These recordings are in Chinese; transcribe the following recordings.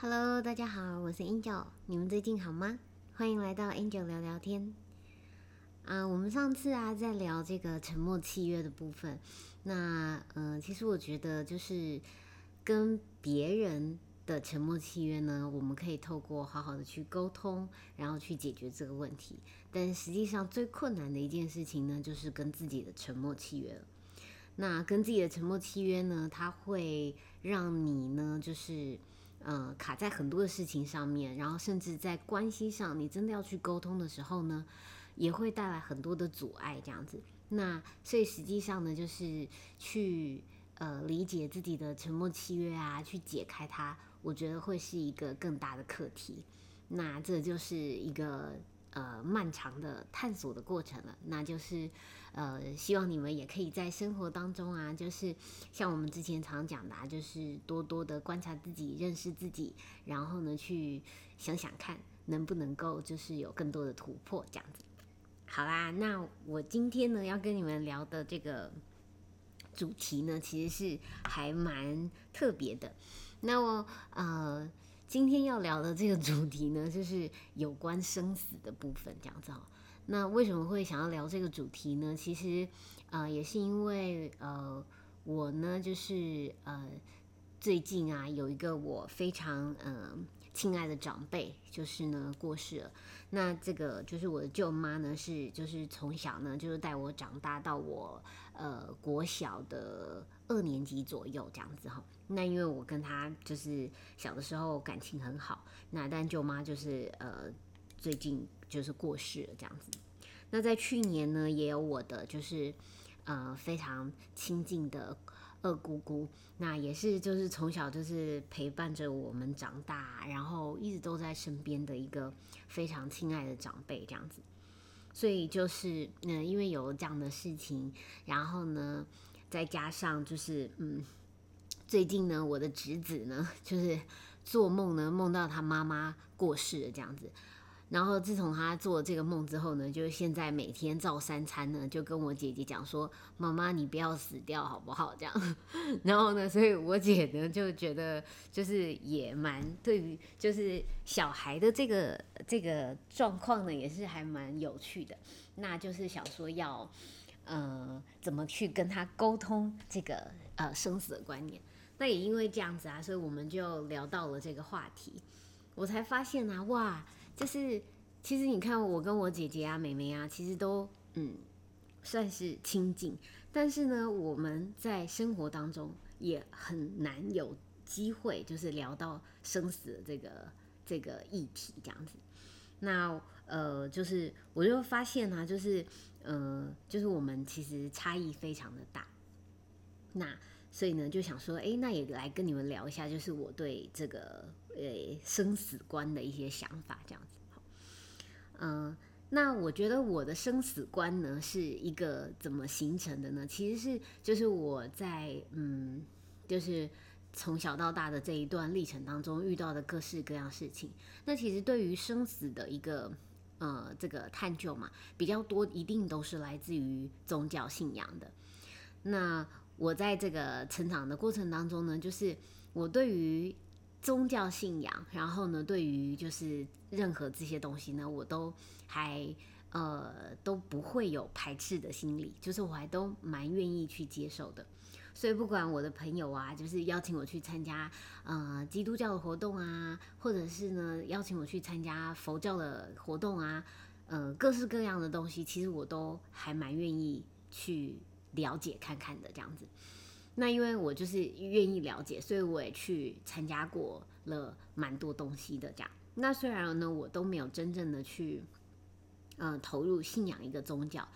Hello，大家好，我是 Angel，你们最近好吗？欢迎来到 Angel 聊聊天。啊，我们上次啊在聊这个沉默契约的部分，那嗯，其实我觉得就是跟别人的沉默契约呢，我们可以透过好好的去沟通，然后去解决这个问题。但实际上最困难的一件事情呢，就是跟自己的沉默契约了。那跟自己的沉默契约呢，它会让你呢，就是嗯卡在很多的事情上面，然后甚至在关系上，你真的要去沟通的时候呢，也会带来很多的阻碍，这样子。那所以实际上呢，就是去呃理解自己的沉默契约啊，去解开它，我觉得会是一个更大的课题。那这就是一个。呃，漫长的探索的过程了，那就是，呃，希望你们也可以在生活当中啊，就是像我们之前常讲的，啊就是多多的观察自己，认识自己，然后呢，去想想看能不能够就是有更多的突破这样子。好啦，那我今天呢要跟你们聊的这个主题呢，其实是还蛮特别的。那我呃。今天要聊的这个主题呢，就是有关生死的部分，这样子哈。那为什么会想要聊这个主题呢？其实，呃，也是因为呃，我呢，就是呃，最近啊，有一个我非常嗯。亲爱的长辈，就是呢过世了。那这个就是我的舅妈呢，是就是从小呢就是带我长大到我呃国小的二年级左右这样子哈。那因为我跟她就是小的时候感情很好，那但舅妈就是呃最近就是过世了这样子。那在去年呢，也有我的就是呃非常亲近的。二姑姑，那也是就是从小就是陪伴着我们长大，然后一直都在身边的一个非常亲爱的长辈这样子。所以就是嗯，因为有这样的事情，然后呢，再加上就是嗯，最近呢，我的侄子呢，就是做梦呢，梦到他妈妈过世了这样子。然后自从他做这个梦之后呢，就是现在每天照三餐呢，就跟我姐姐讲说：“妈妈，你不要死掉好不好？”这样。然后呢，所以我姐呢就觉得就是也蛮对于就是小孩的这个这个状况呢，也是还蛮有趣的。那就是想说要呃怎么去跟他沟通这个呃生死的观念。那也因为这样子啊，所以我们就聊到了这个话题。我才发现啊，哇！就是其实你看，我跟我姐姐啊、妹妹啊，其实都嗯算是亲近，但是呢，我们在生活当中也很难有机会，就是聊到生死的这个这个议题这样子。那呃，就是我就发现呢，就是呃，就是我们其实差异非常的大。那所以呢，就想说，哎，那也来跟你们聊一下，就是我对这个呃生死观的一些想法，这样子。好，嗯，那我觉得我的生死观呢，是一个怎么形成的呢？其实是就是我在嗯，就是从小到大的这一段历程当中遇到的各式各样事情。那其实对于生死的一个呃这个探究嘛，比较多一定都是来自于宗教信仰的。那我在这个成长的过程当中呢，就是我对于宗教信仰，然后呢，对于就是任何这些东西呢，我都还呃都不会有排斥的心理，就是我还都蛮愿意去接受的。所以不管我的朋友啊，就是邀请我去参加呃基督教的活动啊，或者是呢邀请我去参加佛教的活动啊，呃各式各样的东西，其实我都还蛮愿意去。了解看看的这样子，那因为我就是愿意了解，所以我也去参加过了蛮多东西的这样。那虽然呢，我都没有真正的去，呃，投入信仰一个宗教，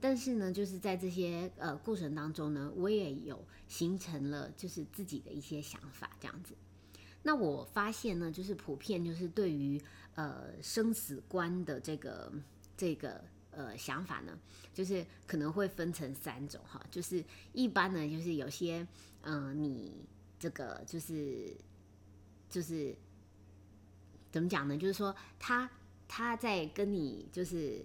但是呢，就是在这些呃过程当中呢，我也有形成了就是自己的一些想法这样子。那我发现呢，就是普遍就是对于呃生死观的这个这个。呃，想法呢，就是可能会分成三种哈，就是一般呢，就是有些，嗯，你这个就是就是怎么讲呢？就是说他他在跟你就是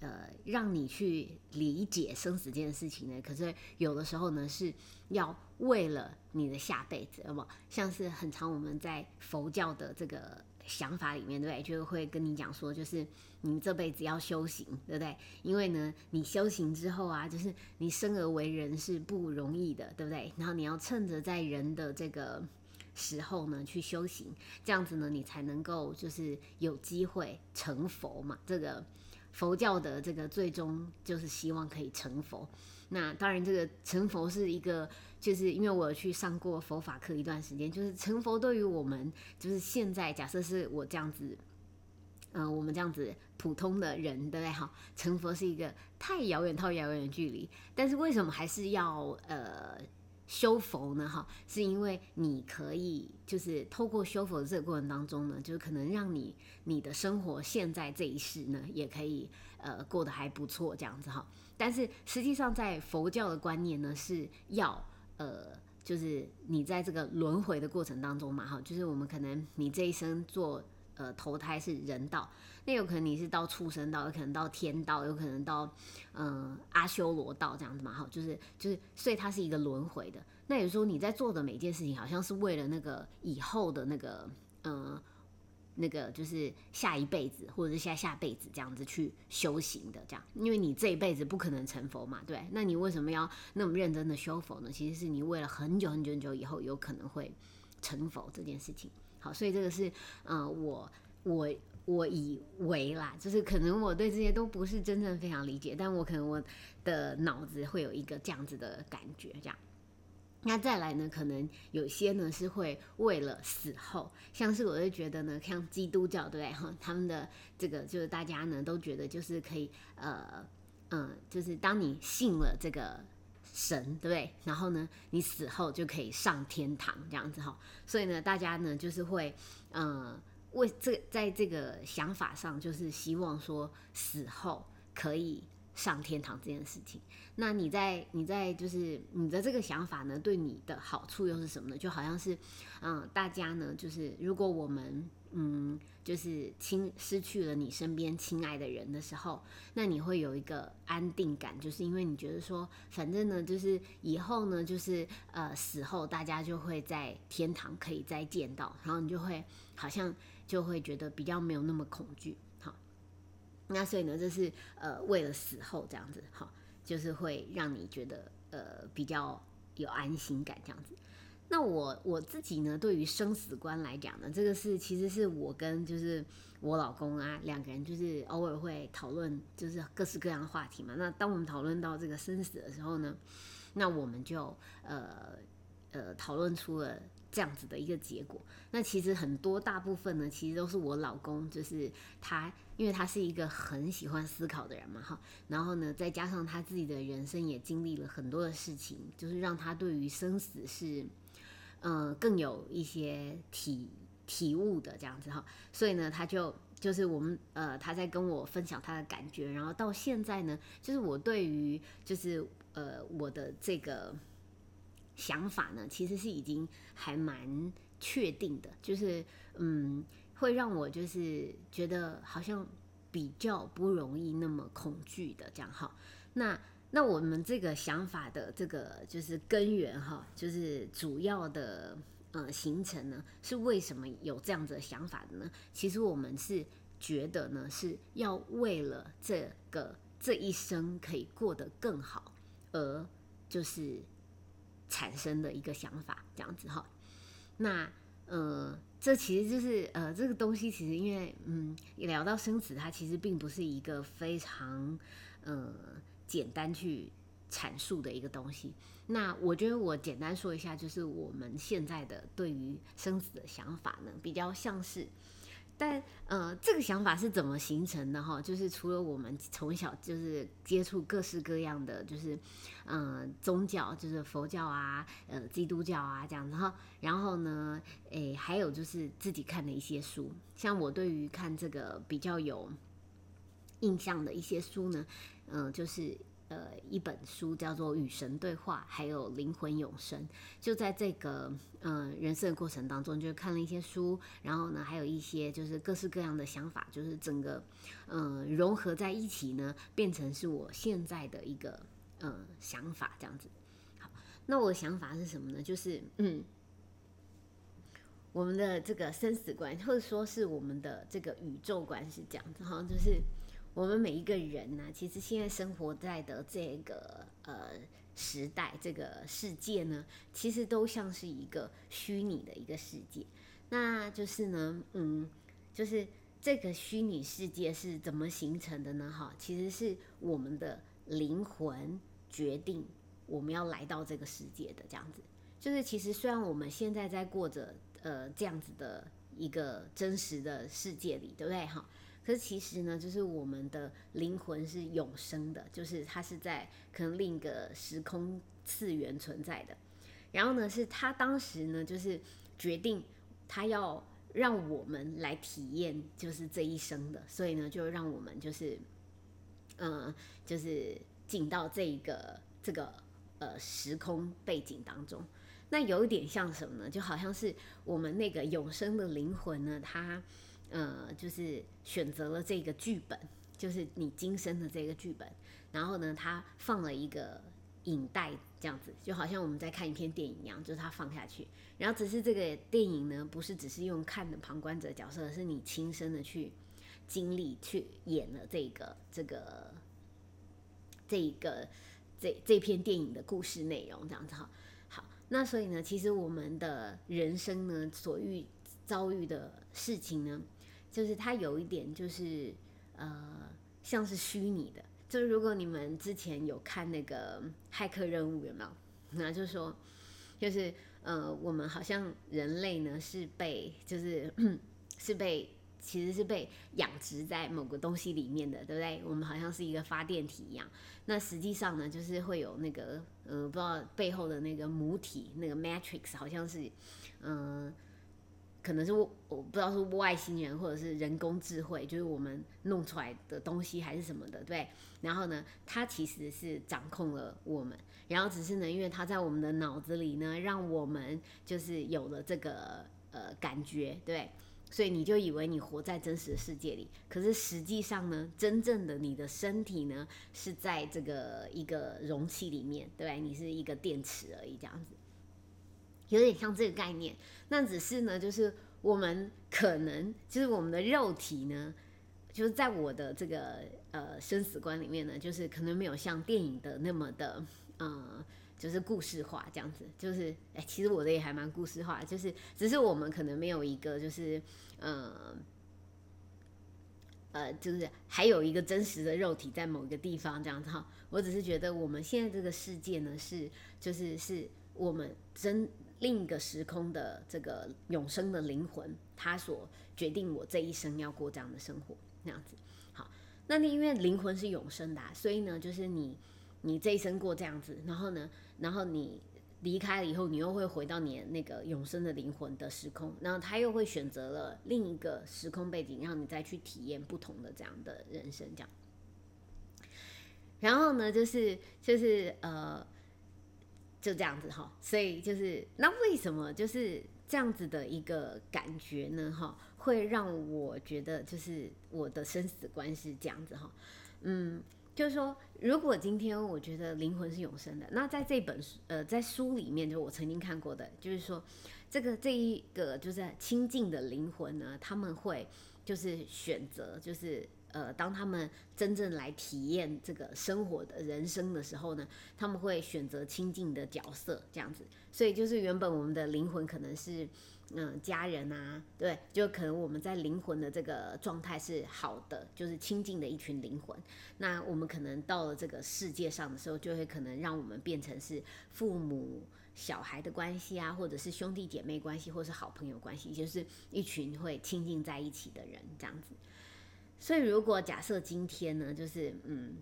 呃让你去理解生死这件事情呢，可是有的时候呢是要为了你的下辈子，那么像是很常我们在佛教的这个想法里面，对不对？就会跟你讲说，就是你这辈子要修行，对不对？因为呢，你修行之后啊，就是你生而为人是不容易的，对不对？然后你要趁着在人的这个。时候呢，去修行，这样子呢，你才能够就是有机会成佛嘛。这个佛教的这个最终就是希望可以成佛。那当然，这个成佛是一个，就是因为我有去上过佛法课一段时间，就是成佛对于我们，就是现在假设是我这样子，嗯，我们这样子普通的人，对不对？哈，成佛是一个太遥远、太遥远的距离。但是为什么还是要呃？修佛呢，哈，是因为你可以就是透过修佛的这个过程当中呢，就是可能让你你的生活现在这一世呢，也可以呃过得还不错这样子哈。但是实际上在佛教的观念呢，是要呃，就是你在这个轮回的过程当中嘛，哈，就是我们可能你这一生做呃投胎是人道。那有可能你是到畜生道，有可能到天道，有可能到嗯阿修罗道这样子嘛？哈，就是就是，所以它是一个轮回的。那也就是说，你在做的每件事情，好像是为了那个以后的那个嗯那个，就是下一辈子或者是下下辈子这样子去修行的，这样。因为你这一辈子不可能成佛嘛，对。那你为什么要那么认真的修佛呢？其实是你为了很久很久很久以后有可能会成佛这件事情。好，所以这个是嗯我我。我以为啦，就是可能我对这些都不是真正非常理解，但我可能我的脑子会有一个这样子的感觉，这样。那再来呢，可能有些呢是会为了死后，像是我就觉得呢，像基督教对不对哈？他们的这个就是大家呢都觉得就是可以呃嗯，就是当你信了这个神对不对？然后呢，你死后就可以上天堂这样子哈。所以呢，大家呢就是会嗯。为这在这个想法上，就是希望说死后可以上天堂这件事情。那你在你在就是你的这个想法呢，对你的好处又是什么呢？就好像是，嗯，大家呢，就是如果我们嗯，就是亲失去了你身边亲爱的人的时候，那你会有一个安定感，就是因为你觉得说，反正呢，就是以后呢，就是呃死后大家就会在天堂可以再见到，然后你就会好像。就会觉得比较没有那么恐惧，好，那所以呢，这是呃为了死后这样子，好，就是会让你觉得呃比较有安心感这样子。那我我自己呢，对于生死观来讲呢，这个是其实是我跟就是我老公啊两个人就是偶尔会讨论，就是各式各样的话题嘛。那当我们讨论到这个生死的时候呢，那我们就呃呃讨论出了。这样子的一个结果，那其实很多大部分呢，其实都是我老公，就是他，因为他是一个很喜欢思考的人嘛，哈，然后呢，再加上他自己的人生也经历了很多的事情，就是让他对于生死是，嗯，更有一些体体悟的这样子哈，所以呢，他就就是我们呃，他在跟我分享他的感觉，然后到现在呢，就是我对于就是呃我的这个。想法呢，其实是已经还蛮确定的，就是嗯，会让我就是觉得好像比较不容易那么恐惧的这样哈。那那我们这个想法的这个就是根源哈，就是主要的呃形成呢，是为什么有这样子的想法的呢？其实我们是觉得呢，是要为了这个这一生可以过得更好，而就是。产生的一个想法，这样子哈。那呃，这其实就是呃，这个东西其实因为嗯，聊到生死，它其实并不是一个非常呃简单去阐述的一个东西。那我觉得我简单说一下，就是我们现在的对于生死的想法呢，比较像是。但呃，这个想法是怎么形成的哈？就是除了我们从小就是接触各式各样的，就是嗯宗教，就是佛教啊，呃基督教啊这样子哈。然后呢，诶还有就是自己看的一些书，像我对于看这个比较有印象的一些书呢，嗯，就是呃一本书，叫做《与神对话》，还有《灵魂永生》。就在这个呃人生的过程当中，就看了一些书，然后呢，还有一些就是各式各样的想法，就是整个呃融合在一起呢，变成是我现在的一个呃想法这样子。好，那我的想法是什么呢？就是嗯。我们的这个生死观，或者说是我们的这个宇宙观是这样子哈，就是我们每一个人呢，其实现在生活在的这个呃时代，这个世界呢，其实都像是一个虚拟的一个世界。那就是呢，嗯，就是这个虚拟世界是怎么形成的呢？哈，其实是我们的灵魂决定我们要来到这个世界的这样子。就是其实虽然我们现在在过着。呃，这样子的一个真实的世界里，对不对？哈，可是其实呢，就是我们的灵魂是永生的，就是它是在可能另一个时空次元存在的。然后呢，是他当时呢，就是决定他要让我们来体验，就是这一生的，所以呢，就让我们就是，嗯，就是进到这一个这个呃时空背景当中。那有一点像什么呢？就好像是我们那个永生的灵魂呢，它呃，就是选择了这个剧本，就是你今生的这个剧本。然后呢，他放了一个影带，这样子，就好像我们在看一篇电影一样，就是他放下去。然后只是这个电影呢，不是只是用看的旁观者角色，是你亲身的去经历、去演了这个、这个、这一个、这这篇电影的故事内容，这样子哈。好那所以呢，其实我们的人生呢，所遇遭遇的事情呢，就是它有一点就是呃，像是虚拟的。就是如果你们之前有看那个骇客任务有没有？那就是说，就是呃，我们好像人类呢是被就是 是被。其实是被养殖在某个东西里面的，对不对？我们好像是一个发电体一样。那实际上呢，就是会有那个，呃，不知道背后的那个母体，那个 matrix 好像是，嗯，可能是我不知道是外星人或者是人工智慧，就是我们弄出来的东西还是什么的，对。然后呢，它其实是掌控了我们，然后只是呢，因为它在我们的脑子里呢，让我们就是有了这个呃感觉，对。所以你就以为你活在真实的世界里，可是实际上呢，真正的你的身体呢是在这个一个容器里面，对你是一个电池而已，这样子，有点像这个概念。那只是呢，就是我们可能就是我们的肉体呢，就是在我的这个呃生死观里面呢，就是可能没有像电影的那么的呃。就是故事化这样子，就是哎，其实我的也还蛮故事化，就是只是我们可能没有一个，就是呃呃，就是还有一个真实的肉体在某一个地方这样子哈。我只是觉得我们现在这个世界呢，是就是是我们真另一个时空的这个永生的灵魂，他所决定我这一生要过这样的生活那样子。好，那你因为灵魂是永生的，所以呢，就是你。你这一生过这样子，然后呢，然后你离开了以后，你又会回到你那个永生的灵魂的时空，然后他又会选择了另一个时空背景，让你再去体验不同的这样的人生，这样。然后呢，就是就是呃，就这样子哈，所以就是那为什么就是这样子的一个感觉呢？哈，会让我觉得就是我的生死观是这样子哈，嗯。就是说，如果今天我觉得灵魂是永生的，那在这本书，呃，在书里面，就我曾经看过的，就是说，这个这一个就是亲近的灵魂呢，他们会就是选择，就是呃，当他们真正来体验这个生活的人生的时候呢，他们会选择亲近的角色，这样子。所以就是原本我们的灵魂可能是。嗯，家人啊，对，就可能我们在灵魂的这个状态是好的，就是亲近的一群灵魂。那我们可能到了这个世界上的时候，就会可能让我们变成是父母、小孩的关系啊，或者是兄弟姐妹关系，或是好朋友关系，就是一群会亲近在一起的人这样子。所以，如果假设今天呢，就是嗯。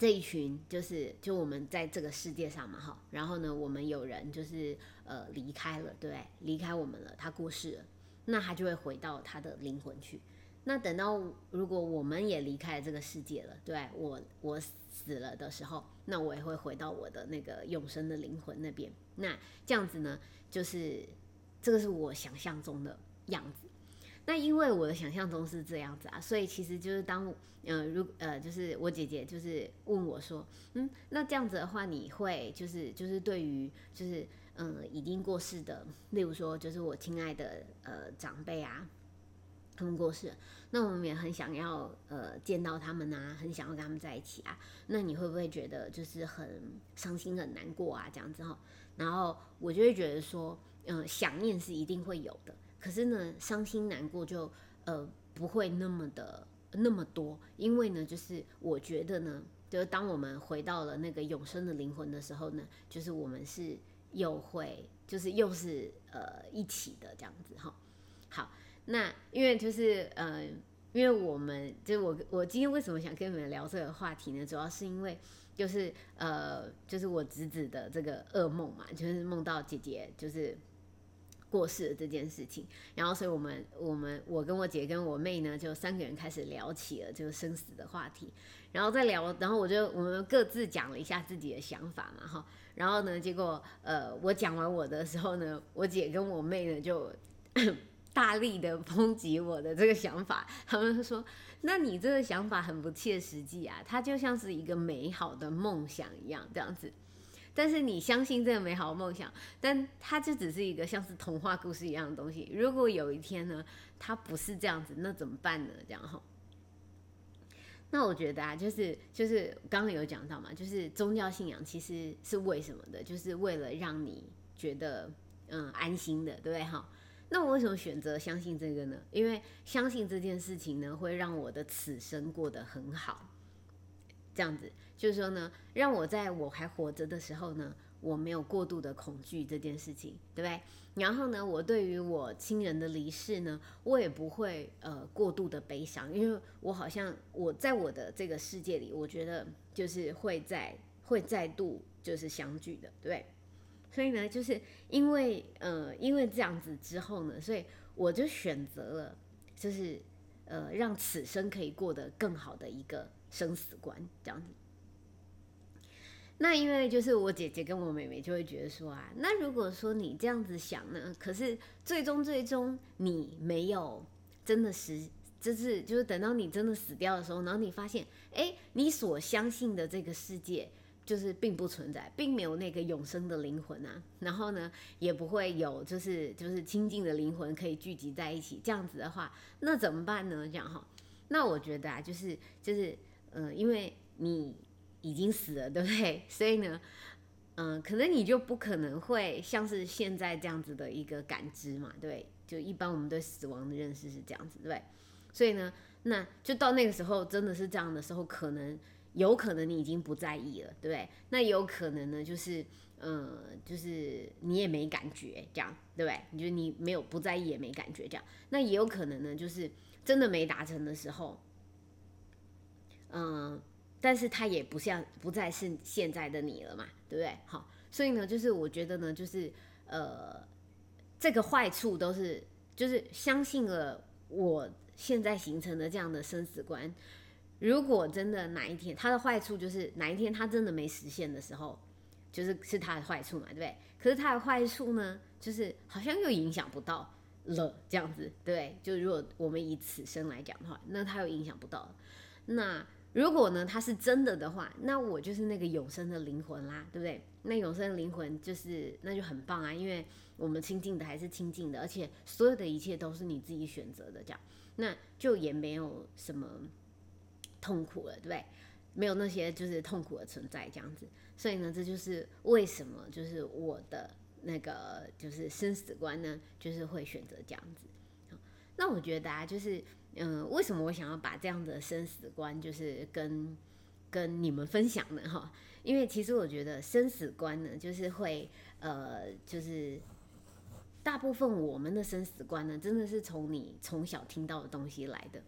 这一群就是就我们在这个世界上嘛，哈，然后呢，我们有人就是呃离开了，对，离开我们了，他过世了，那他就会回到他的灵魂去。那等到如果我们也离开了这个世界了，对我我死了的时候，那我也会回到我的那个永生的灵魂那边。那这样子呢，就是这个是我想象中的样子。那因为我的想象中是这样子啊，所以其实就是当呃如呃就是我姐姐就是问我说，嗯，那这样子的话，你会就是就是对于就是嗯已经过世的，例如说就是我亲爱的呃长辈啊。他们过世，那我们也很想要呃见到他们啊，很想要跟他们在一起啊。那你会不会觉得就是很伤心、很难过啊？这样子哈，然后我就会觉得说，嗯，想念是一定会有的，可是呢，伤心难过就呃不会那么的那么多，因为呢，就是我觉得呢，就是当我们回到了那个永生的灵魂的时候呢，就是我们是又会就是又是呃一起的这样子哈，好。那因为就是呃，因为我们就我我今天为什么想跟你们聊这个话题呢？主要是因为就是呃，就是我侄子的这个噩梦嘛，就是梦到姐姐就是过世的这件事情，然后所以我们我们我跟我姐跟我妹呢，就三个人开始聊起了这个生死的话题，然后再聊，然后我就我们各自讲了一下自己的想法嘛，哈，然后呢，结果呃，我讲完我的时候呢，我姐跟我妹呢就。大力的抨击我的这个想法，他们说：“那你这个想法很不切实际啊，它就像是一个美好的梦想一样，这样子。但是你相信这个美好的梦想，但它就只是一个像是童话故事一样的东西。如果有一天呢，它不是这样子，那怎么办呢？这样哈。那我觉得啊，就是就是刚刚有讲到嘛，就是宗教信仰其实是为什么的？就是为了让你觉得嗯安心的，对不对哈？”那我为什么选择相信这个呢？因为相信这件事情呢，会让我的此生过得很好。这样子，就是说呢，让我在我还活着的时候呢，我没有过度的恐惧这件事情，对不对？然后呢，我对于我亲人的离世呢，我也不会呃过度的悲伤，因为我好像我在我的这个世界里，我觉得就是会在会再度就是相聚的，对不对？所以呢，就是因为呃，因为这样子之后呢，所以我就选择了，就是呃，让此生可以过得更好的一个生死观这样子。那因为就是我姐姐跟我妹妹就会觉得说啊，那如果说你这样子想呢，可是最终最终你没有真的实，就是就是等到你真的死掉的时候，然后你发现，哎，你所相信的这个世界。就是并不存在，并没有那个永生的灵魂啊，然后呢，也不会有就是就是亲近的灵魂可以聚集在一起。这样子的话，那怎么办呢？这样哈，那我觉得啊，就是就是呃，因为你已经死了，对不对？所以呢，嗯，可能你就不可能会像是现在这样子的一个感知嘛，对？就一般我们对死亡的认识是这样子，对？所以呢，那就到那个时候真的是这样的时候，可能。有可能你已经不在意了，对不对？那有可能呢，就是，呃，就是你也没感觉，这样，对不对？你觉得你没有不在意也没感觉，这样。那也有可能呢，就是真的没达成的时候，嗯，但是他也不像不再是现在的你了嘛，对不对？好，所以呢，就是我觉得呢，就是呃，这个坏处都是，就是相信了我现在形成的这样的生死观。如果真的哪一天它的坏处就是哪一天它真的没实现的时候，就是是它的坏处嘛，对不对？可是它的坏处呢，就是好像又影响不到了这样子，对就如果我们以此生来讲的话，那它又影响不到。那如果呢，它是真的的话，那我就是那个永生的灵魂啦，对不对？那永生的灵魂就是那就很棒啊，因为我们亲近的还是亲近的，而且所有的一切都是你自己选择的，这样那就也没有什么。痛苦了，对不对？没有那些就是痛苦的存在这样子，所以呢，这就是为什么就是我的那个就是生死观呢，就是会选择这样子。那我觉得啊，就是嗯，为什么我想要把这样的生死观就是跟跟你们分享呢？哈，因为其实我觉得生死观呢，就是会呃，就是大部分我们的生死观呢，真的是从你从小听到的东西来的。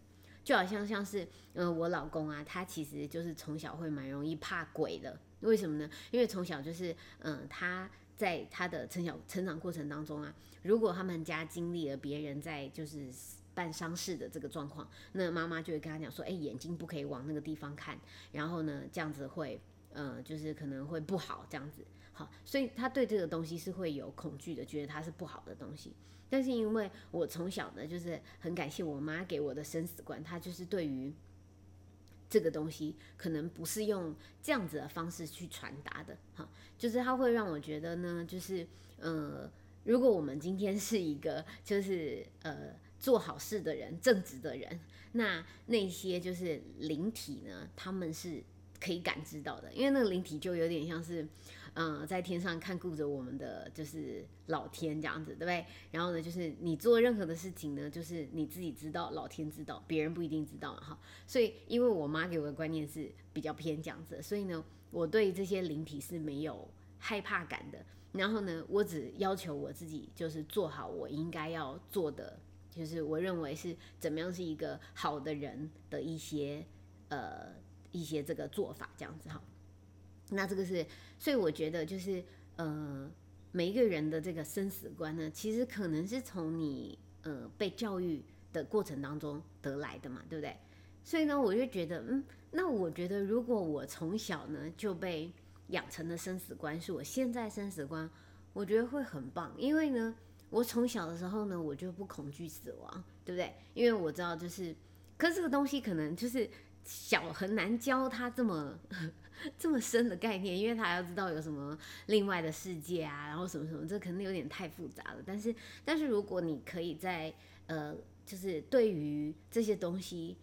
就好像像是，嗯，我老公啊，他其实就是从小会蛮容易怕鬼的。为什么呢？因为从小就是，嗯，他在他的成小成长过程当中啊，如果他们家经历了别人在就是办丧事的这个状况，那妈妈就会跟他讲说，哎，眼睛不可以往那个地方看，然后呢，这样子会，呃，就是可能会不好这样子。好，所以他对这个东西是会有恐惧的，觉得它是不好的东西。但是因为我从小呢，就是很感谢我妈给我的生死观，她就是对于这个东西可能不是用这样子的方式去传达的。哈，就是他会让我觉得呢，就是呃，如果我们今天是一个就是呃做好事的人、正直的人，那那些就是灵体呢，他们是可以感知到的，因为那个灵体就有点像是。嗯，在天上看顾着我们的就是老天这样子，对不对？然后呢，就是你做任何的事情呢，就是你自己知道，老天知道，别人不一定知道，哈。所以，因为我妈给我的观念是比较偏这样子，所以呢，我对这些灵体是没有害怕感的。然后呢，我只要求我自己，就是做好我应该要做的，就是我认为是怎么样是一个好的人的一些呃一些这个做法这样子哈。那这个是，所以我觉得就是，呃，每一个人的这个生死观呢，其实可能是从你呃被教育的过程当中得来的嘛，对不对？所以呢，我就觉得，嗯，那我觉得如果我从小呢就被养成的生死观是我现在生死观，我觉得会很棒，因为呢，我从小的时候呢，我就不恐惧死亡，对不对？因为我知道就是，可是这个东西可能就是小很难教他这么。这么深的概念，因为他要知道有什么另外的世界啊，然后什么什么，这肯定有点太复杂了。但是，但是如果你可以在呃，就是对于这些东西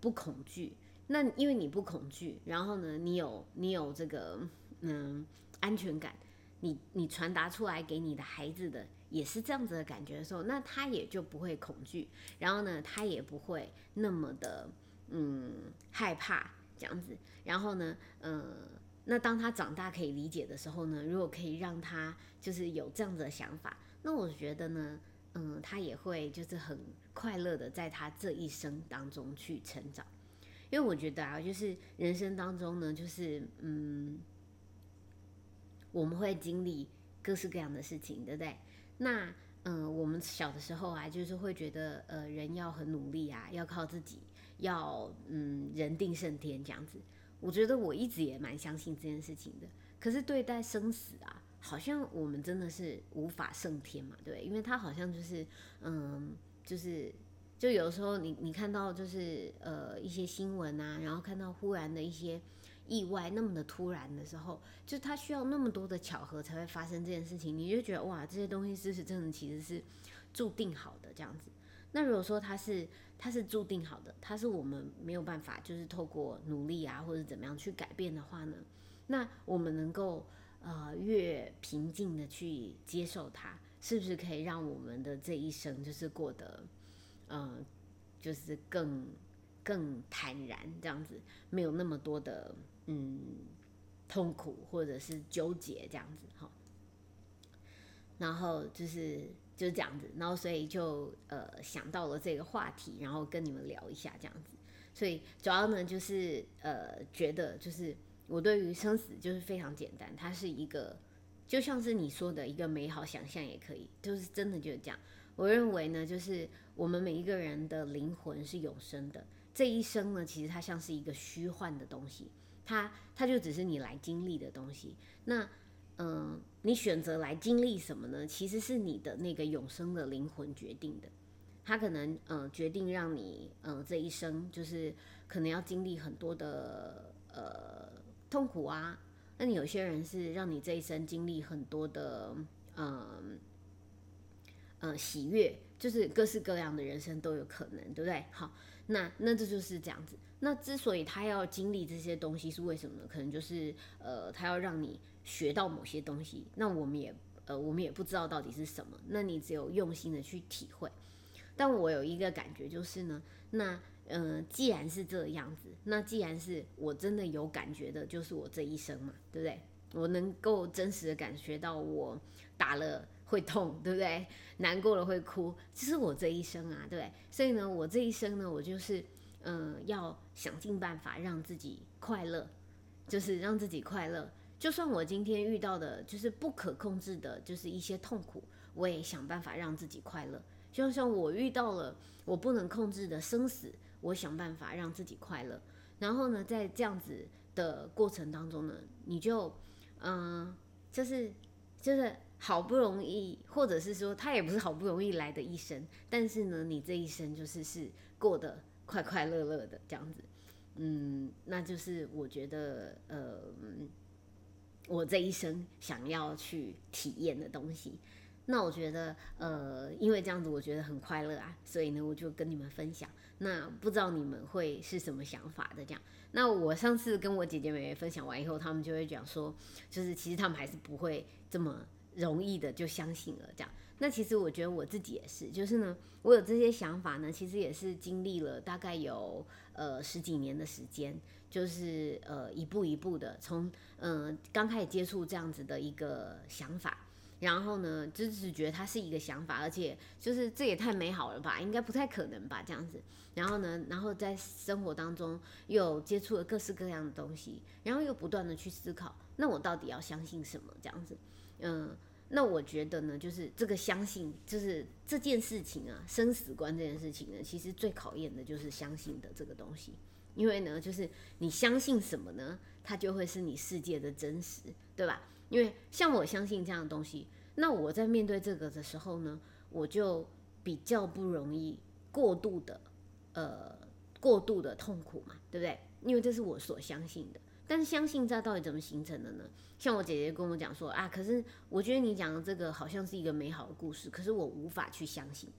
不恐惧，那因为你不恐惧，然后呢，你有你有这个嗯安全感，你你传达出来给你的孩子的也是这样子的感觉的时候，那他也就不会恐惧，然后呢，他也不会那么的嗯害怕。这样子，然后呢，呃，那当他长大可以理解的时候呢，如果可以让他就是有这样子的想法，那我觉得呢，嗯，他也会就是很快乐的在他这一生当中去成长，因为我觉得啊，就是人生当中呢，就是嗯，我们会经历各式各样的事情，对不对？那嗯，我们小的时候啊，就是会觉得呃，人要很努力啊，要靠自己。要嗯，人定胜天这样子，我觉得我一直也蛮相信这件事情的。可是对待生死啊，好像我们真的是无法胜天嘛，对，因为他好像就是嗯，就是就有时候你你看到就是呃一些新闻啊，然后看到忽然的一些意外那么的突然的时候，就他需要那么多的巧合才会发生这件事情，你就觉得哇，这些东西是不是真的其实是注定好的这样子？那如果说他是他是注定好的，他是我们没有办法，就是透过努力啊或者怎么样去改变的话呢，那我们能够呃越平静的去接受它，是不是可以让我们的这一生就是过得嗯就是更更坦然这样子，没有那么多的嗯痛苦或者是纠结这样子哈，然后就是。就是这样子，然后所以就呃想到了这个话题，然后跟你们聊一下这样子。所以主要呢就是呃觉得就是我对于生死就是非常简单，它是一个就像是你说的一个美好想象也可以，就是真的就是这样。我认为呢，就是我们每一个人的灵魂是永生的，这一生呢其实它像是一个虚幻的东西，它它就只是你来经历的东西。那嗯，你选择来经历什么呢？其实是你的那个永生的灵魂决定的。他可能嗯决定让你嗯这一生就是可能要经历很多的呃痛苦啊。那你有些人是让你这一生经历很多的嗯呃喜悦，就是各式各样的人生都有可能，对不对？好，那那这就是这样子。那之所以他要经历这些东西是为什么呢？可能就是呃他要让你。学到某些东西，那我们也呃，我们也不知道到底是什么。那你只有用心的去体会。但我有一个感觉就是呢，那呃，既然是这样子，那既然是我真的有感觉的，就是我这一生嘛，对不对？我能够真实的感觉到我打了会痛，对不对？难过了会哭，这是我这一生啊，对对？所以呢，我这一生呢，我就是嗯，要想尽办法让自己快乐，就是让自己快乐。就算我今天遇到的就是不可控制的，就是一些痛苦，我也想办法让自己快乐，就像我遇到了我不能控制的生死，我想办法让自己快乐。然后呢，在这样子的过程当中呢，你就嗯，就是就是好不容易，或者是说他也不是好不容易来的一生，但是呢，你这一生就是是过得快快乐乐的这样子。嗯，那就是我觉得呃。我这一生想要去体验的东西，那我觉得，呃，因为这样子我觉得很快乐啊，所以呢，我就跟你们分享。那不知道你们会是什么想法的？这样，那我上次跟我姐姐妹妹分享完以后，他们就会讲说，就是其实他们还是不会这么容易的就相信了。这样，那其实我觉得我自己也是，就是呢，我有这些想法呢，其实也是经历了大概有呃十几年的时间。就是呃一步一步的从嗯刚开始接触这样子的一个想法，然后呢就是觉得它是一个想法，而且就是这也太美好了吧，应该不太可能吧这样子。然后呢，然后在生活当中又接触了各式各样的东西，然后又不断的去思考，那我到底要相信什么这样子？嗯，那我觉得呢，就是这个相信，就是这件事情啊，生死观这件事情呢，其实最考验的就是相信的这个东西。因为呢，就是你相信什么呢，它就会是你世界的真实，对吧？因为像我相信这样的东西，那我在面对这个的时候呢，我就比较不容易过度的，呃，过度的痛苦嘛，对不对？因为这是我所相信的。但是相信这到底怎么形成的呢？像我姐姐跟我讲说啊，可是我觉得你讲的这个好像是一个美好的故事，可是我无法去相信。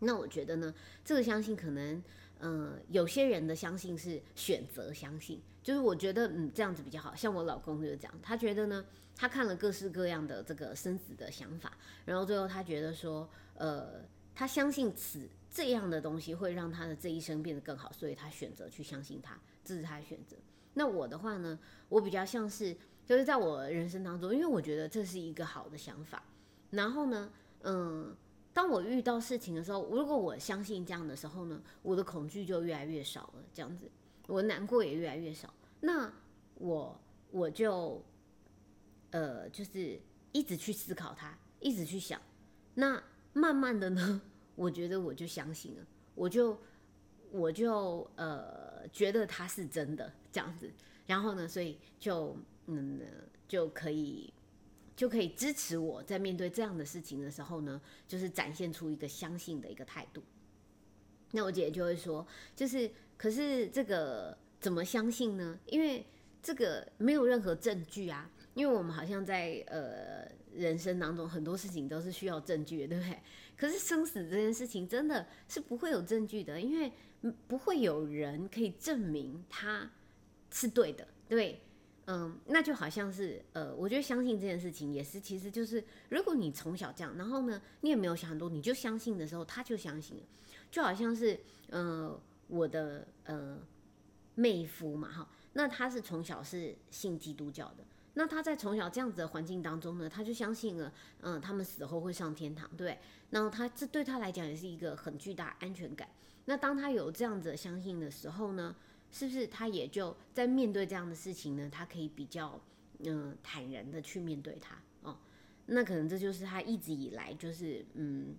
那我觉得呢，这个相信可能。嗯，有些人的相信是选择相信，就是我觉得嗯这样子比较好。像我老公就是这样，他觉得呢，他看了各式各样的这个生死的想法，然后最后他觉得说，呃，他相信此这样的东西会让他的这一生变得更好，所以他选择去相信他，这是他的选择。那我的话呢，我比较像是就是在我人生当中，因为我觉得这是一个好的想法，然后呢，嗯。当我遇到事情的时候，如果我相信这样的时候呢，我的恐惧就越来越少了，这样子，我难过也越来越少。那我我就呃，就是一直去思考它，一直去想。那慢慢的呢，我觉得我就相信了，我就我就呃，觉得它是真的这样子。然后呢，所以就嗯，就可以。就可以支持我在面对这样的事情的时候呢，就是展现出一个相信的一个态度。那我姐姐就会说，就是可是这个怎么相信呢？因为这个没有任何证据啊。因为我们好像在呃人生当中很多事情都是需要证据的，对不对？可是生死这件事情真的是不会有证据的，因为不会有人可以证明它是对的，对。嗯，那就好像是，呃，我觉得相信这件事情也是，其实就是，如果你从小这样，然后呢，你也没有想很多，你就相信的时候，他就相信了，就好像是，呃，我的呃妹夫嘛，哈，那他是从小是信基督教的，那他在从小这样子的环境当中呢，他就相信了，嗯，他们死后会上天堂，对，然后他这对他来讲也是一个很巨大安全感。那当他有这样子相信的时候呢？是不是他也就在面对这样的事情呢？他可以比较嗯坦然的去面对它哦。那可能这就是他一直以来就是嗯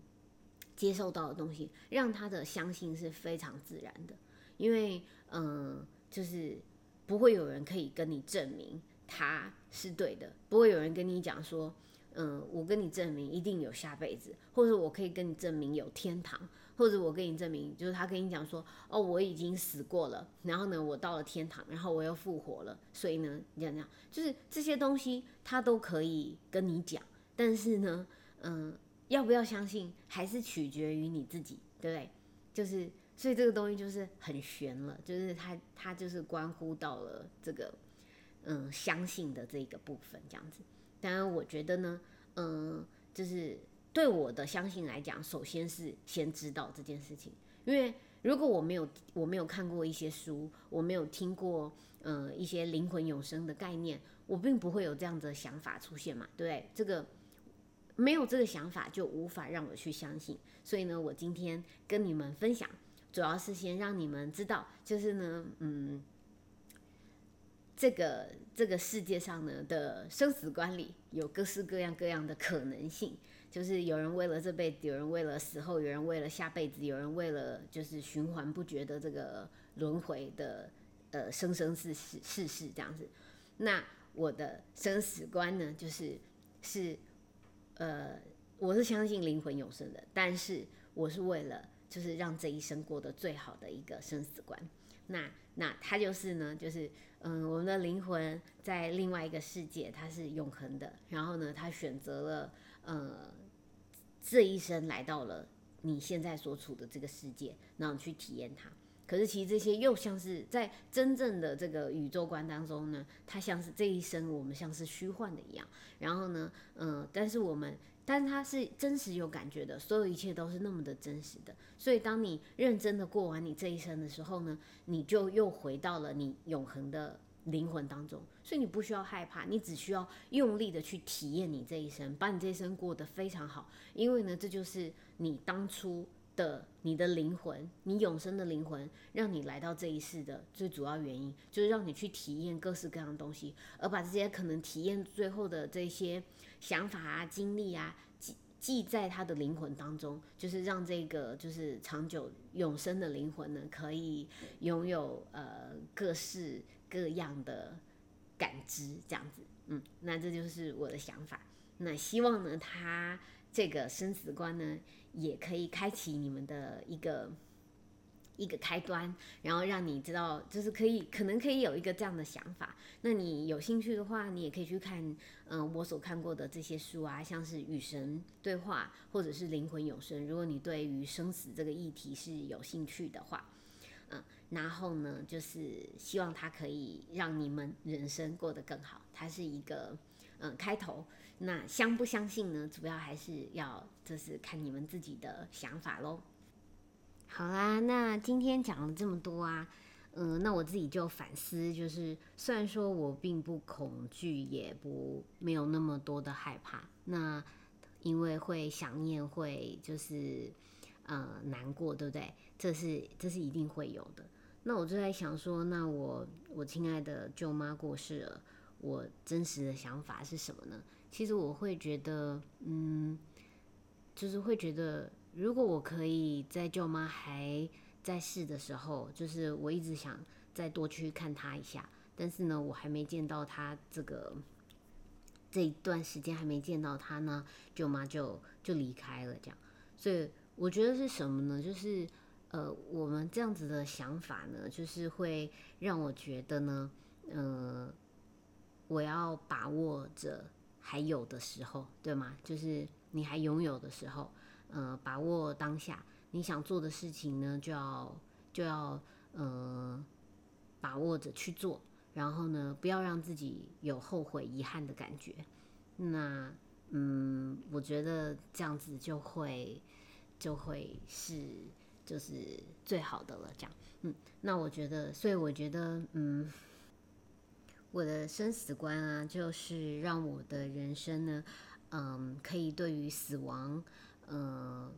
接受到的东西，让他的相信是非常自然的。因为嗯就是不会有人可以跟你证明他是对的，不会有人跟你讲说嗯我跟你证明一定有下辈子，或者我可以跟你证明有天堂。或者我跟你证明，就是他跟你讲说，哦，我已经死过了，然后呢，我到了天堂，然后我又复活了，所以呢，这样这样，就是这些东西他都可以跟你讲，但是呢，嗯，要不要相信还是取决于你自己，对不对？就是，所以这个东西就是很悬了，就是他他就是关乎到了这个，嗯，相信的这个部分这样子。当然，我觉得呢，嗯，就是。对我的相信来讲，首先是先知道这件事情，因为如果我没有我没有看过一些书，我没有听过呃一些灵魂永生的概念，我并不会有这样的想法出现嘛，对不对？这个没有这个想法，就无法让我去相信。所以呢，我今天跟你们分享，主要是先让你们知道，就是呢，嗯，这个这个世界上呢的生死观里有各式各样各样的可能性。就是有人为了这辈子，有人为了死后，有人为了下辈子，有人为了就是循环不绝的这个轮回的呃生生世世世世这样子。那我的生死观呢，就是是呃，我是相信灵魂永生的，但是我是为了就是让这一生过得最好的一个生死观。那那它就是呢，就是嗯，我们的灵魂在另外一个世界，它是永恒的。然后呢，他选择了呃这一生来到了你现在所处的这个世界，然后去体验它。可是其实这些又像是在真正的这个宇宙观当中呢，它像是这一生我们像是虚幻的一样。然后呢，嗯，但是我们。但是它是真实有感觉的，所有一切都是那么的真实的。所以当你认真的过完你这一生的时候呢，你就又回到了你永恒的灵魂当中。所以你不需要害怕，你只需要用力的去体验你这一生，把你这一生过得非常好。因为呢，这就是你当初的你的灵魂，你永生的灵魂，让你来到这一世的最主要原因，就是让你去体验各式各样的东西，而把这些可能体验最后的这些。想法啊，经历啊，记记在他的灵魂当中，就是让这个就是长久永生的灵魂呢，可以拥有呃各式各样的感知，这样子，嗯，那这就是我的想法。那希望呢，他这个生死观呢，也可以开启你们的一个。一个开端，然后让你知道，就是可以，可能可以有一个这样的想法。那你有兴趣的话，你也可以去看，嗯，我所看过的这些书啊，像是《与神对话》或者是《灵魂永生》。如果你对于生死这个议题是有兴趣的话，嗯，然后呢，就是希望它可以让你们人生过得更好。它是一个嗯开头。那相不相信呢？主要还是要就是看你们自己的想法喽。好啦，那今天讲了这么多啊，嗯，那我自己就反思，就是虽然说我并不恐惧，也不没有那么多的害怕，那因为会想念，会就是呃难过，对不对？这是这是一定会有的。那我就在想说，那我我亲爱的舅妈过世了，我真实的想法是什么呢？其实我会觉得，嗯，就是会觉得。如果我可以在舅妈还在世的时候，就是我一直想再多去看她一下，但是呢，我还没见到她这个这一段时间还没见到她呢，舅妈就就离开了，这样。所以我觉得是什么呢？就是呃，我们这样子的想法呢，就是会让我觉得呢，呃，我要把握着还有的时候，对吗？就是你还拥有的时候。呃，把握当下，你想做的事情呢，就要就要呃把握着去做，然后呢，不要让自己有后悔、遗憾的感觉。那嗯，我觉得这样子就会就会是就是最好的了。这样，嗯，那我觉得，所以我觉得，嗯，我的生死观啊，就是让我的人生呢，嗯，可以对于死亡。呃，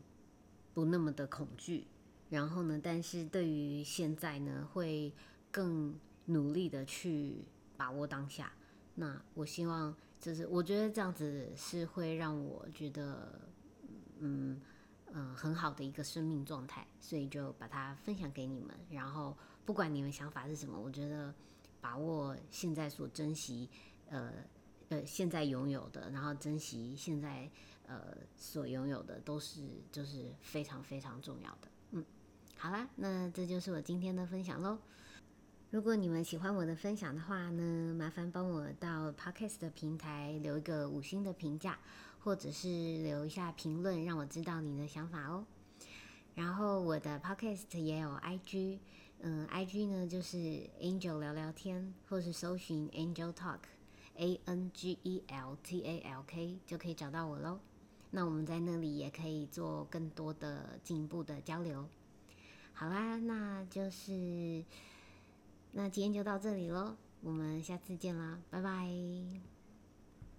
不那么的恐惧，然后呢，但是对于现在呢，会更努力的去把握当下。那我希望，就是我觉得这样子是会让我觉得，嗯嗯，很好的一个生命状态，所以就把它分享给你们。然后不管你们想法是什么，我觉得把握现在所珍惜，呃呃，现在拥有的，然后珍惜现在。呃，所拥有的都是就是非常非常重要的。嗯，好啦，那这就是我今天的分享喽。如果你们喜欢我的分享的话呢，麻烦帮我到 Podcast 的平台留一个五星的评价，或者是留一下评论，让我知道你的想法哦。然后我的 Podcast 也有 IG，嗯，IG 呢就是 Angel 聊聊天，或是搜寻 Angel Talk，A N G E L T A L K 就可以找到我喽。那我们在那里也可以做更多的进一步的交流。好啦，那就是那今天就到这里喽，我们下次见啦，拜拜。